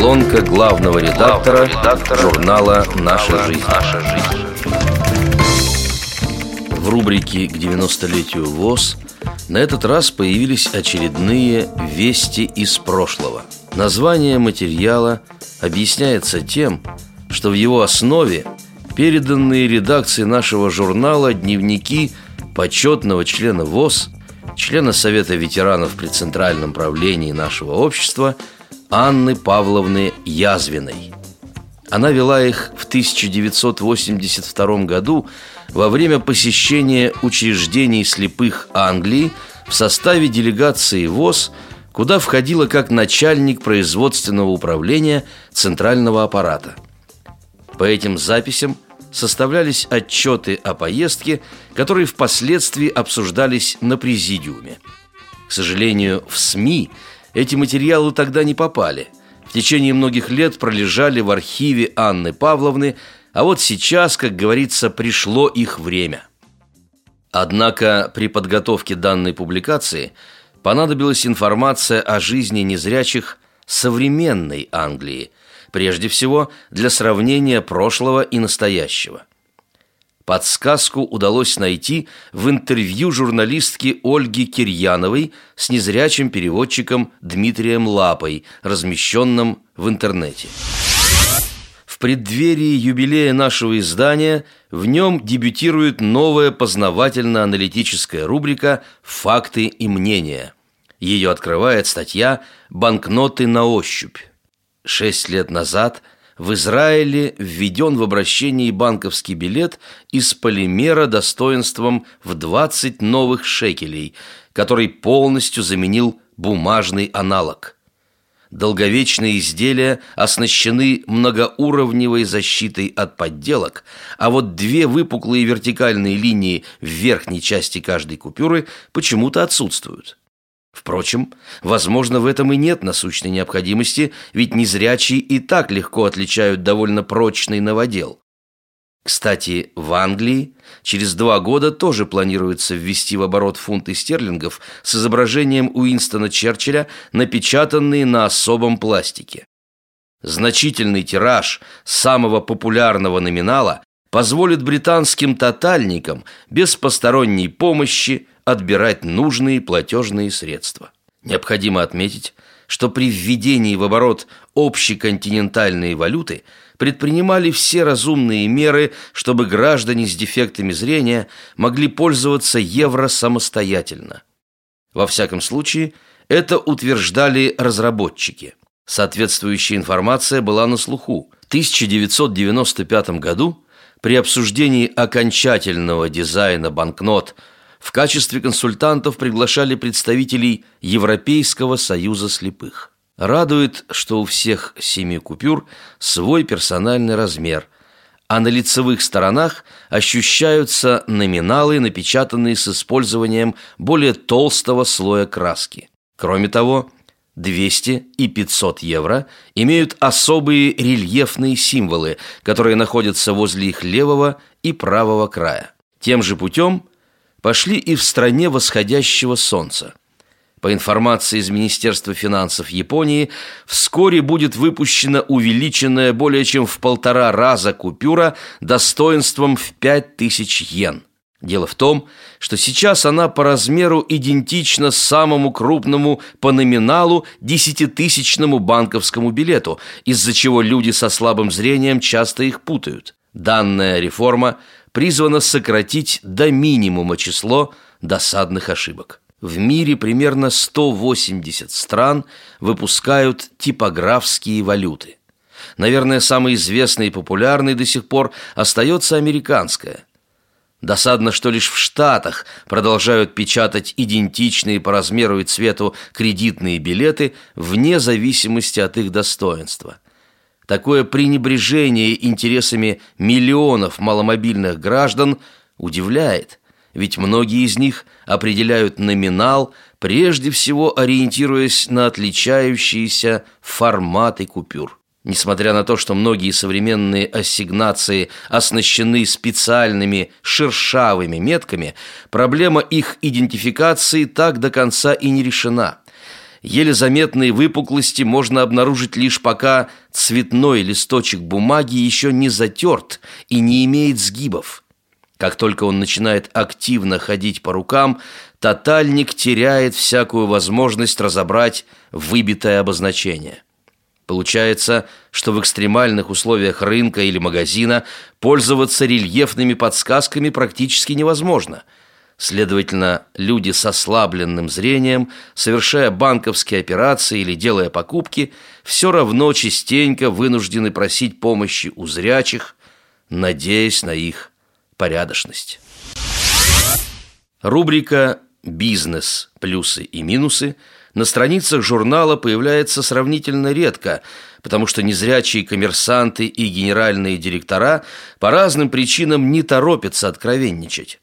Колонка главного редактора, редактора журнала «Наша жизнь». «Наша жизнь». В рубрике «К 90-летию ВОЗ» на этот раз появились очередные «Вести из прошлого». Название материала объясняется тем, что в его основе переданные редакции нашего журнала дневники почетного члена ВОЗ, члена Совета ветеранов при Центральном правлении нашего общества Анны Павловны Язвиной. Она вела их в 1982 году во время посещения учреждений слепых Англии в составе делегации ВОЗ, куда входила как начальник производственного управления центрального аппарата. По этим записям составлялись отчеты о поездке, которые впоследствии обсуждались на президиуме. К сожалению, в СМИ эти материалы тогда не попали – в течение многих лет пролежали в архиве Анны Павловны, а вот сейчас, как говорится, пришло их время. Однако при подготовке данной публикации понадобилась информация о жизни незрячих современной Англии, прежде всего для сравнения прошлого и настоящего. Подсказку удалось найти в интервью журналистки Ольги Кирьяновой с незрячим переводчиком Дмитрием Лапой, размещенном в интернете. В преддверии юбилея нашего издания в нем дебютирует новая познавательно-аналитическая рубрика «Факты и мнения». Ее открывает статья «Банкноты на ощупь». Шесть лет назад – в Израиле введен в обращении банковский билет из полимера достоинством в 20 новых шекелей, который полностью заменил бумажный аналог. Долговечные изделия оснащены многоуровневой защитой от подделок, а вот две выпуклые вертикальные линии в верхней части каждой купюры почему-то отсутствуют. Впрочем, возможно, в этом и нет насущной необходимости, ведь незрячие и так легко отличают довольно прочный новодел. Кстати, в Англии через два года тоже планируется ввести в оборот фунты стерлингов с изображением Уинстона Черчилля, напечатанные на особом пластике. Значительный тираж самого популярного номинала позволит британским тотальникам без посторонней помощи отбирать нужные платежные средства. Необходимо отметить, что при введении в оборот общеконтинентальной валюты предпринимали все разумные меры, чтобы граждане с дефектами зрения могли пользоваться евро самостоятельно. Во всяком случае, это утверждали разработчики. Соответствующая информация была на слуху. В 1995 году при обсуждении окончательного дизайна банкнот в качестве консультантов приглашали представителей Европейского союза слепых. Радует, что у всех семи купюр свой персональный размер, а на лицевых сторонах ощущаются номиналы, напечатанные с использованием более толстого слоя краски. Кроме того, 200 и 500 евро имеют особые рельефные символы, которые находятся возле их левого и правого края. Тем же путем пошли и в стране восходящего солнца. По информации из Министерства финансов Японии, вскоре будет выпущена увеличенная более чем в полтора раза купюра достоинством в 5000 йен. Дело в том, что сейчас она по размеру идентична самому крупному по номиналу десятитысячному банковскому билету, из-за чего люди со слабым зрением часто их путают. Данная реформа призвана сократить до минимума число досадных ошибок. В мире примерно 180 стран выпускают типографские валюты. Наверное, самой известной и популярной до сих пор остается американская. Досадно, что лишь в Штатах продолжают печатать идентичные по размеру и цвету кредитные билеты вне зависимости от их достоинства – Такое пренебрежение интересами миллионов маломобильных граждан удивляет, ведь многие из них определяют номинал, прежде всего ориентируясь на отличающиеся форматы купюр. Несмотря на то, что многие современные ассигнации оснащены специальными шершавыми метками, проблема их идентификации так до конца и не решена – еле заметные выпуклости можно обнаружить лишь пока цветной листочек бумаги еще не затерт и не имеет сгибов. Как только он начинает активно ходить по рукам, тотальник теряет всякую возможность разобрать выбитое обозначение. Получается, что в экстремальных условиях рынка или магазина пользоваться рельефными подсказками практически невозможно. Следовательно, люди с ослабленным зрением, совершая банковские операции или делая покупки, все равно частенько вынуждены просить помощи у зрячих, надеясь на их порядочность. Рубрика «Бизнес. Плюсы и минусы» на страницах журнала появляется сравнительно редко, потому что незрячие коммерсанты и генеральные директора по разным причинам не торопятся откровенничать.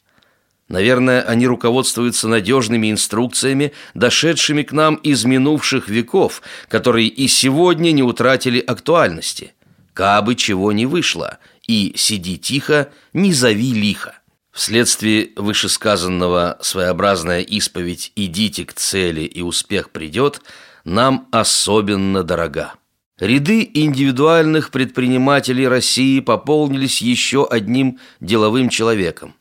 Наверное, они руководствуются надежными инструкциями, дошедшими к нам из минувших веков, которые и сегодня не утратили актуальности. Кабы чего не вышло – и «сиди тихо, не зови лихо». Вследствие вышесказанного своеобразная исповедь «идите к цели, и успех придет» нам особенно дорога. Ряды индивидуальных предпринимателей России пополнились еще одним деловым человеком.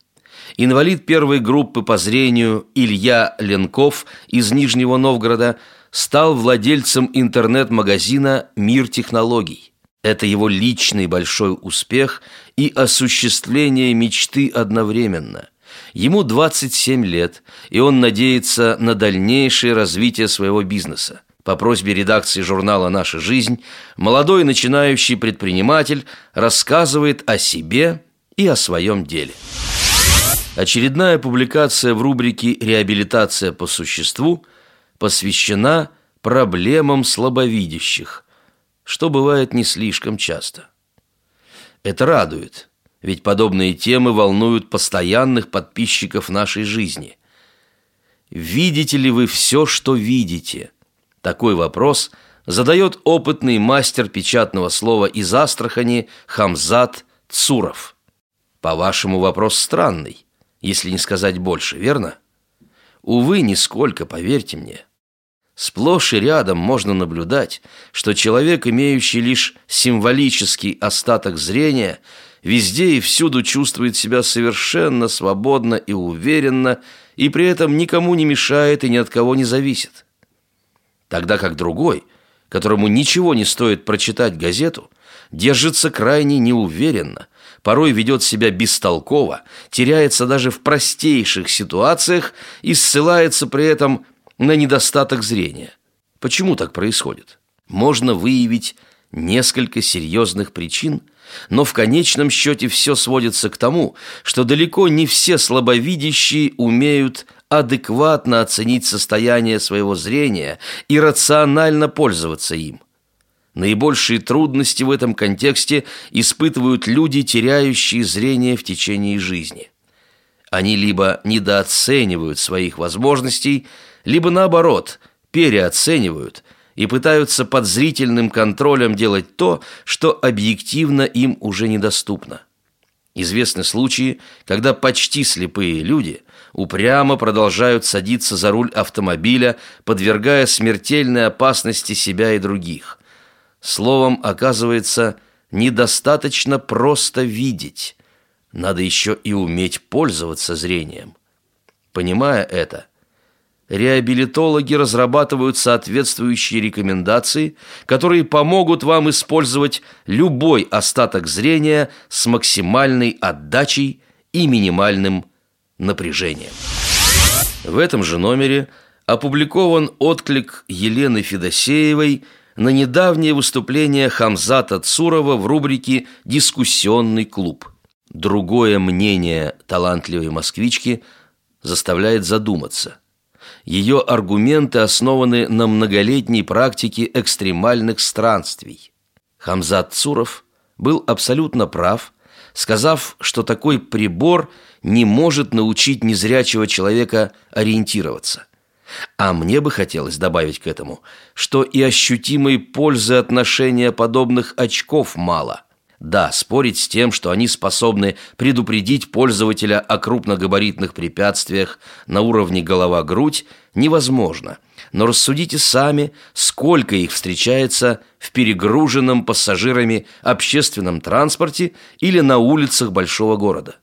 Инвалид первой группы по зрению Илья Ленков из Нижнего Новгорода стал владельцем интернет-магазина «Мир технологий». Это его личный большой успех и осуществление мечты одновременно. Ему 27 лет, и он надеется на дальнейшее развитие своего бизнеса. По просьбе редакции журнала «Наша жизнь» молодой начинающий предприниматель рассказывает о себе и о своем деле. Очередная публикация в рубрике «Реабилитация по существу» посвящена проблемам слабовидящих, что бывает не слишком часто. Это радует, ведь подобные темы волнуют постоянных подписчиков нашей жизни. Видите ли вы все, что видите? Такой вопрос задает опытный мастер печатного слова из Астрахани Хамзат Цуров. По-вашему, вопрос странный, если не сказать больше, верно? Увы, нисколько, поверьте мне. Сплошь и рядом можно наблюдать, что человек, имеющий лишь символический остаток зрения, везде и всюду чувствует себя совершенно свободно и уверенно, и при этом никому не мешает и ни от кого не зависит. Тогда как другой, которому ничего не стоит прочитать газету, держится крайне неуверенно, порой ведет себя бестолково, теряется даже в простейших ситуациях и ссылается при этом на недостаток зрения. Почему так происходит? Можно выявить несколько серьезных причин, но в конечном счете все сводится к тому, что далеко не все слабовидящие умеют адекватно оценить состояние своего зрения и рационально пользоваться им. Наибольшие трудности в этом контексте испытывают люди, теряющие зрение в течение жизни. Они либо недооценивают своих возможностей, либо наоборот, переоценивают и пытаются под зрительным контролем делать то, что объективно им уже недоступно. Известны случаи, когда почти слепые люди упрямо продолжают садиться за руль автомобиля, подвергая смертельной опасности себя и других. Словом, оказывается, недостаточно просто видеть. Надо еще и уметь пользоваться зрением. Понимая это – реабилитологи разрабатывают соответствующие рекомендации, которые помогут вам использовать любой остаток зрения с максимальной отдачей и минимальным напряжением. В этом же номере опубликован отклик Елены Федосеевой на недавнее выступление Хамзата Цурова в рубрике «Дискуссионный клуб». Другое мнение талантливой москвички заставляет задуматься – ее аргументы основаны на многолетней практике экстремальных странствий. Хамзат Цуров был абсолютно прав, сказав, что такой прибор не может научить незрячего человека ориентироваться. А мне бы хотелось добавить к этому, что и ощутимой пользы отношения подобных очков мало. Да, спорить с тем, что они способны предупредить пользователя о крупногабаритных препятствиях на уровне голова-грудь, невозможно. но рассудите сами, сколько их встречается в перегруженном пассажирами общественном транспорте или на улицах большого города.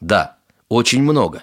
Да, очень много.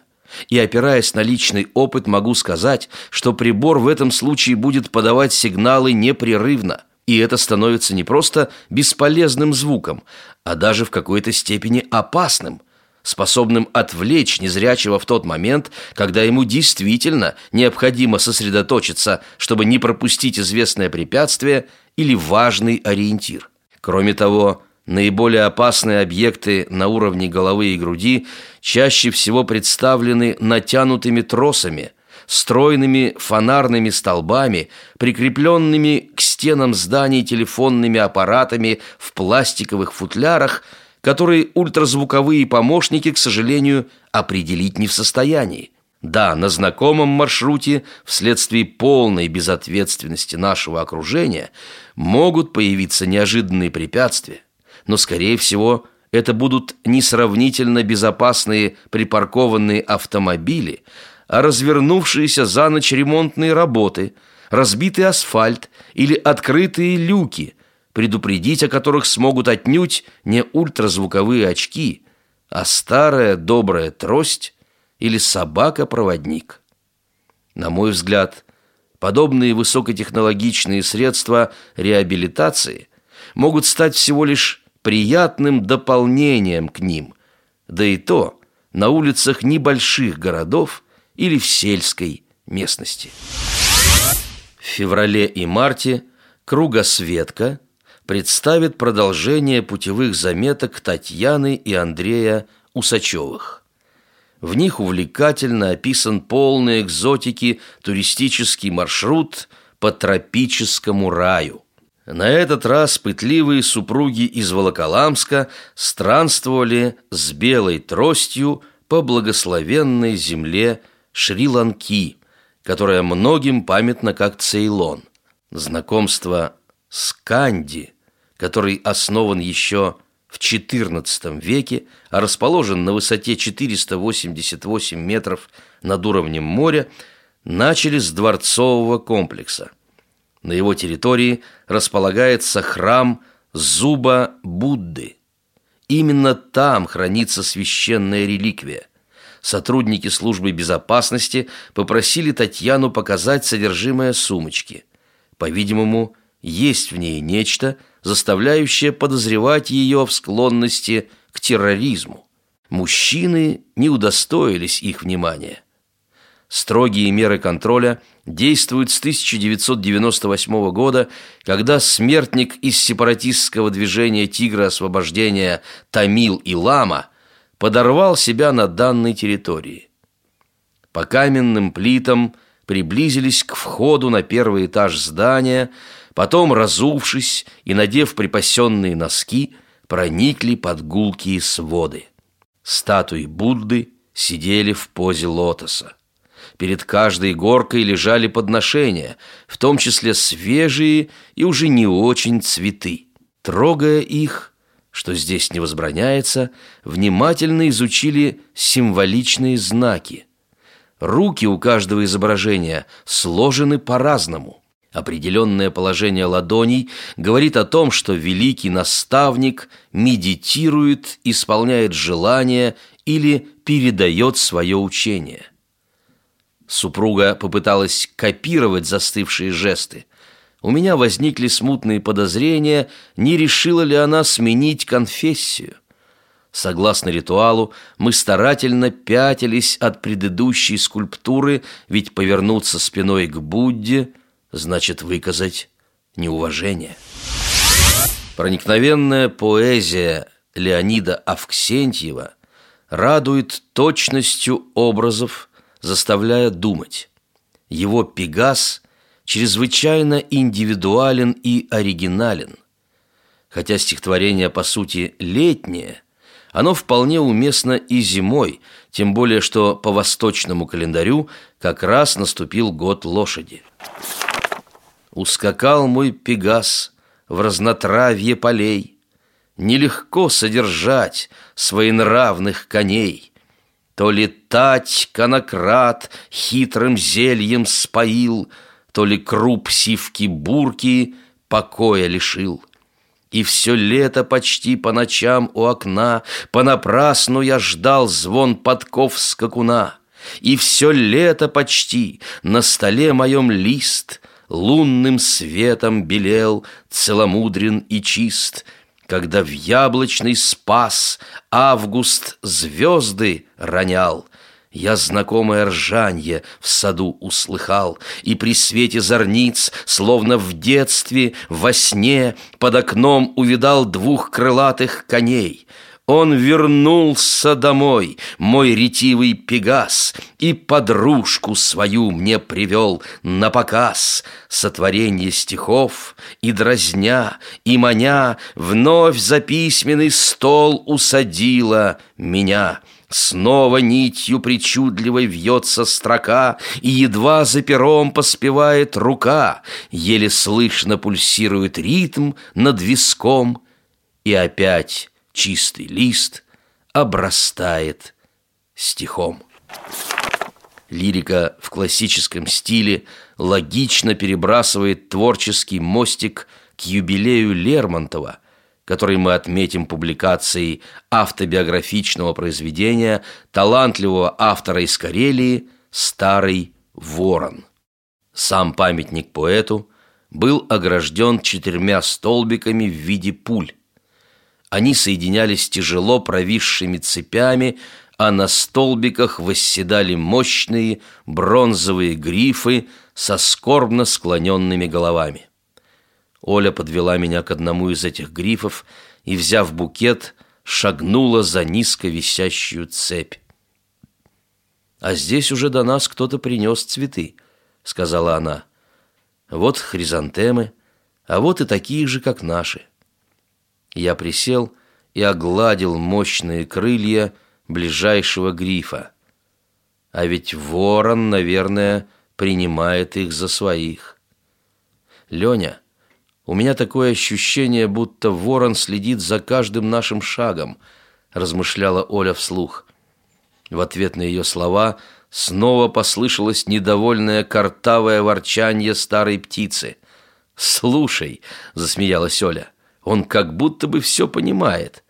И опираясь на личный опыт, могу сказать, что прибор в этом случае будет подавать сигналы непрерывно. И это становится не просто бесполезным звуком, а даже в какой-то степени опасным, способным отвлечь незрячего в тот момент, когда ему действительно необходимо сосредоточиться, чтобы не пропустить известное препятствие или важный ориентир. Кроме того, наиболее опасные объекты на уровне головы и груди чаще всего представлены натянутыми тросами, стройными фонарными столбами, прикрепленными к стенам зданий телефонными аппаратами в пластиковых футлярах – которые ультразвуковые помощники, к сожалению, определить не в состоянии. Да, на знакомом маршруте вследствие полной безответственности нашего окружения могут появиться неожиданные препятствия, но, скорее всего, это будут несравнительно безопасные припаркованные автомобили, а развернувшиеся за ночь ремонтные работы, разбитый асфальт или открытые люки, предупредить о которых смогут отнюдь не ультразвуковые очки, а старая добрая трость или собака-проводник. На мой взгляд, подобные высокотехнологичные средства реабилитации могут стать всего лишь приятным дополнением к ним, да и то на улицах небольших городов или в сельской местности. В феврале и марте кругосветка – представит продолжение путевых заметок Татьяны и Андрея Усачевых. В них увлекательно описан полный экзотики туристический маршрут по тропическому раю. На этот раз пытливые супруги из Волоколамска странствовали с белой тростью по благословенной земле Шри-Ланки, которая многим памятна как Цейлон. Знакомство с Канди – который основан еще в XIV веке, а расположен на высоте 488 метров над уровнем моря, начали с дворцового комплекса. На его территории располагается храм Зуба Будды. Именно там хранится священная реликвия. Сотрудники службы безопасности попросили Татьяну показать содержимое сумочки. По-видимому, есть в ней нечто, заставляющее подозревать ее в склонности к терроризму. Мужчины не удостоились их внимания. Строгие меры контроля действуют с 1998 года, когда смертник из сепаратистского движения «Тигра освобождения» Тамил и Лама подорвал себя на данной территории. По каменным плитам приблизились к входу на первый этаж здания – Потом, разувшись и надев припасенные носки, проникли под гулкие своды. Статуи Будды сидели в позе лотоса. Перед каждой горкой лежали подношения, в том числе свежие и уже не очень цветы. Трогая их, что здесь не возбраняется, внимательно изучили символичные знаки. Руки у каждого изображения сложены по-разному – Определенное положение ладоней говорит о том, что великий наставник медитирует, исполняет желания или передает свое учение. Супруга попыталась копировать застывшие жесты. У меня возникли смутные подозрения, не решила ли она сменить конфессию. Согласно ритуалу, мы старательно пятились от предыдущей скульптуры, ведь повернуться спиной к Будде – значит выказать неуважение. Проникновенная поэзия Леонида Авксентьева радует точностью образов, заставляя думать. Его «Пегас» чрезвычайно индивидуален и оригинален. Хотя стихотворение, по сути, летнее, оно вполне уместно и зимой, тем более что по восточному календарю как раз наступил год лошади. Ускакал мой пегас в разнотравье полей. Нелегко содержать своенравных коней. То летать конократ хитрым зельем споил, то ли круп сивки-бурки покоя лишил. И все лето почти по ночам у окна Понапрасну я ждал звон подков скакуна. И все лето почти на столе моем лист Лунным светом белел, целомудрен и чист, Когда в яблочный спас август звезды ронял — я знакомое ржанье в саду услыхал, И при свете зорниц, словно в детстве, во сне Под окном увидал двух крылатых коней. Он вернулся домой, мой ретивый пегас, И подружку свою мне привел на показ. Сотворение стихов и дразня, и маня Вновь за письменный стол усадила меня — Снова нитью причудливой вьется строка, И едва за пером поспевает рука, Еле слышно пульсирует ритм над виском, И опять чистый лист обрастает стихом. Лирика в классическом стиле логично перебрасывает творческий мостик к юбилею Лермонтова – который мы отметим публикацией автобиографичного произведения талантливого автора из Карелии «Старый ворон». Сам памятник поэту был огражден четырьмя столбиками в виде пуль. Они соединялись тяжело провисшими цепями, а на столбиках восседали мощные бронзовые грифы со скорбно склоненными головами. Оля подвела меня к одному из этих грифов и, взяв букет, шагнула за низко висящую цепь. «А здесь уже до нас кто-то принес цветы», — сказала она. «Вот хризантемы, а вот и такие же, как наши». Я присел и огладил мощные крылья ближайшего грифа. А ведь ворон, наверное, принимает их за своих. «Леня», у меня такое ощущение, будто ворон следит за каждым нашим шагом, размышляла Оля вслух. В ответ на ее слова снова послышалось недовольное картавое ворчание старой птицы. «Слушай», — засмеялась Оля, — «он как будто бы все понимает.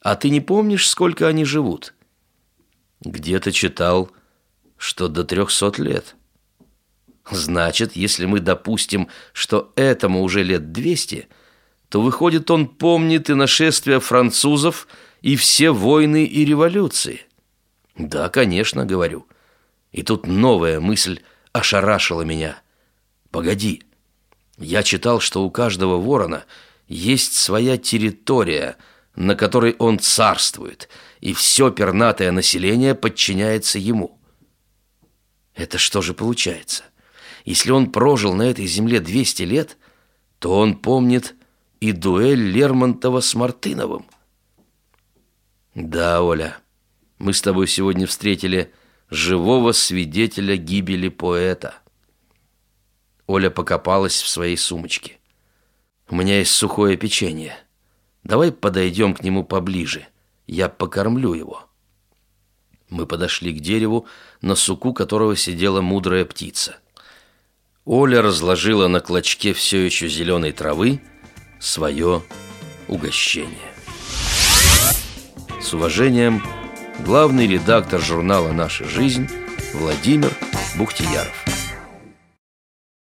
А ты не помнишь, сколько они живут?» «Где-то читал, что до трехсот лет». Значит, если мы допустим, что этому уже лет двести, то выходит, он помнит и нашествие французов, и все войны и революции. Да, конечно, говорю. И тут новая мысль ошарашила меня. Погоди. Я читал, что у каждого ворона есть своя территория, на которой он царствует, и все пернатое население подчиняется ему. Это что же получается? Если он прожил на этой земле 200 лет, то он помнит и дуэль Лермонтова с Мартыновым. Да, Оля, мы с тобой сегодня встретили живого свидетеля гибели поэта. Оля покопалась в своей сумочке. У меня есть сухое печенье. Давай подойдем к нему поближе. Я покормлю его. Мы подошли к дереву, на суку которого сидела мудрая птица. Оля разложила на клочке все еще зеленой травы свое угощение. С уважением, главный редактор журнала «Наша жизнь» Владимир Бухтияров.